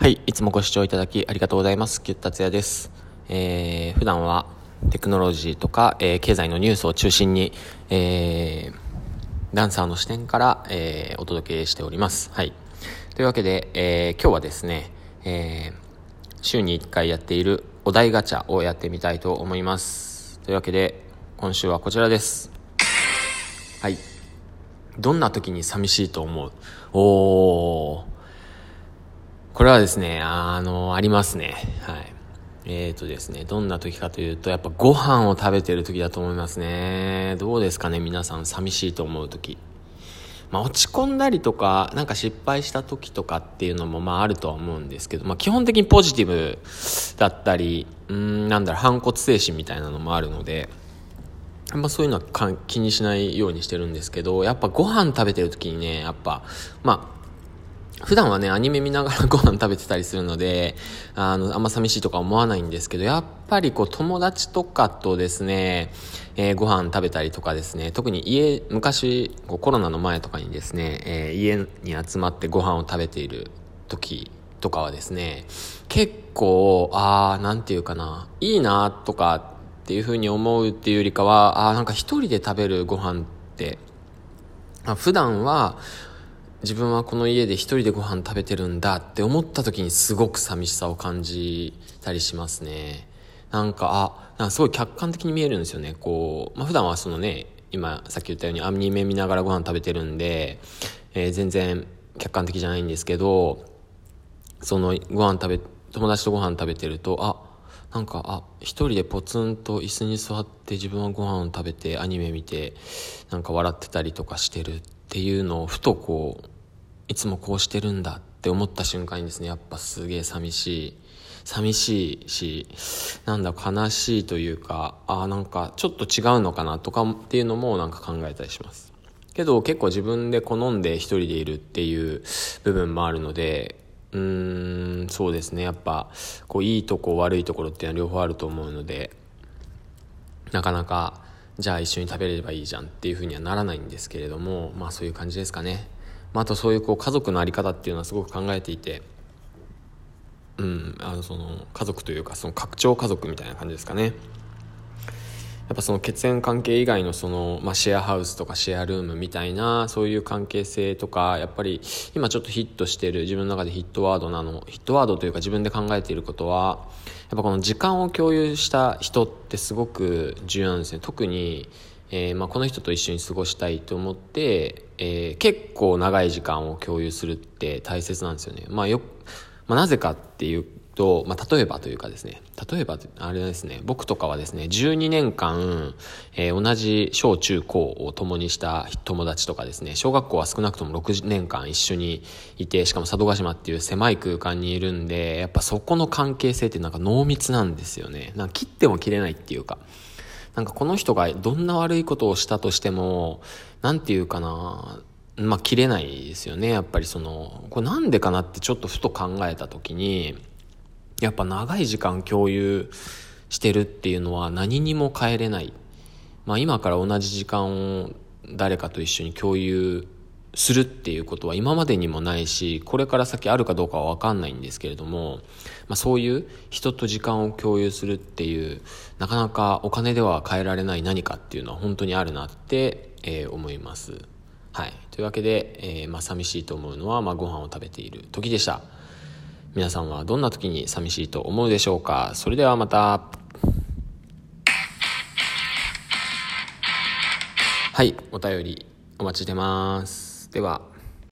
はい、いつもご視聴いただきありがとうございます。キュッ達也です。えー、普段はテクノロジーとか、えー、経済のニュースを中心に、えー、ダンサーの視点から、えー、お届けしております。はい。というわけで、えー、今日はですね、えー、週に1回やっているお題ガチャをやってみたいと思います。というわけで、今週はこちらです。はい。どんな時に寂しいと思う？おー。これはですね、あの、ありますね。はい。えーとですね、どんな時かというと、やっぱご飯を食べてる時だと思いますね。どうですかね、皆さん寂しいと思う時。まあ、落ち込んだりとか、なんか失敗した時とかっていうのもまああるとは思うんですけど、まあ基本的にポジティブだったり、うん、なんだろう、反骨精神みたいなのもあるので、あんまそういうのは気にしないようにしてるんですけど、やっぱご飯食べてる時にね、やっぱ、まあ、普段はね、アニメ見ながらご飯食べてたりするので、あの、あんま寂しいとか思わないんですけど、やっぱりこう友達とかとですね、えー、ご飯食べたりとかですね、特に家、昔、こうコロナの前とかにですね、えー、家に集まってご飯を食べている時とかはですね、結構、あー、なんていうかな、いいなとかっていう風に思うっていうよりかは、あー、なんか一人で食べるご飯って、普段は自分はこの家で一人でご飯食べてるんだって思った時にすごく寂しさを感じたりしますね。なんか、あ、なんかすごい客観的に見えるんですよね。こう、まあ、普段はそのね、今さっき言ったようにアニメ見ながらご飯食べてるんで、えー、全然客観的じゃないんですけど、そのご飯食べ、友達とご飯食べてると、あ、なんか、あ、一人でポツンと椅子に座って自分はご飯を食べてアニメ見て、なんか笑ってたりとかしてるっていうのをふとこういつもこうしてるんだって思った瞬間にですねやっぱすげえ寂しい。寂しいしなんだ悲しいというかああなんかちょっと違うのかなとかっていうのもなんか考えたりします。けど結構自分で好んで一人でいるっていう部分もあるのでうーんそうですね。やっぱこういいとこ悪いところっていうのは両方あると思うのでなかなかじゃあ一緒に食べればいいじゃんっていうふうにはならないんですけれどもまあそういう感じですかね、まあ、あとそういうこう家族の在り方っていうのはすごく考えていてうんあのその家族というかその拡張家族みたいな感じですかね。やっぱその血縁関係以外のその、まあ、シェアハウスとかシェアルームみたいなそういう関係性とかやっぱり今ちょっとヒットしてる自分の中でヒットワードなのヒットワードというか自分で考えていることはやっぱこの時間を共有した人ってすごく重要なんですね。特に、えー、まあ、この人と一緒に過ごしたいと思って、えー、結構長い時間を共有するって大切なんですよね、まあよまあ、なぜかっていうと、ま、例えばというかですね、例えば、あれですね、僕とかはですね、12年間、えー、同じ小中高を共にした友達とかですね、小学校は少なくとも6年間一緒にいて、しかも佐渡島っていう狭い空間にいるんで、やっぱそこの関係性ってなんか濃密なんですよね。なんか切っても切れないっていうか。なんかこの人がどんな悪いことをしたとしても、なんていうかな、まあ切れないですよね。やっぱりその、これなんでかなってちょっとふと考えた時に、やっぱ長い時間共有してるっていうのは何にも変えれない。まあ今から同じ時間を誰かと一緒に共有するっていうことは今までにもないし、これから先あるかどうかはわかんないんですけれども、まあそういう人と時間を共有するっていう、なかなかお金では変えられない何かっていうのは本当にあるなって、えー、思います。はい。というわけで、えー、まあ寂しいと思うのは、まあご飯を食べている時でした。皆さんはどんな時に寂しいと思うでしょうか？それではまたはいお便りお待ちしてますでは。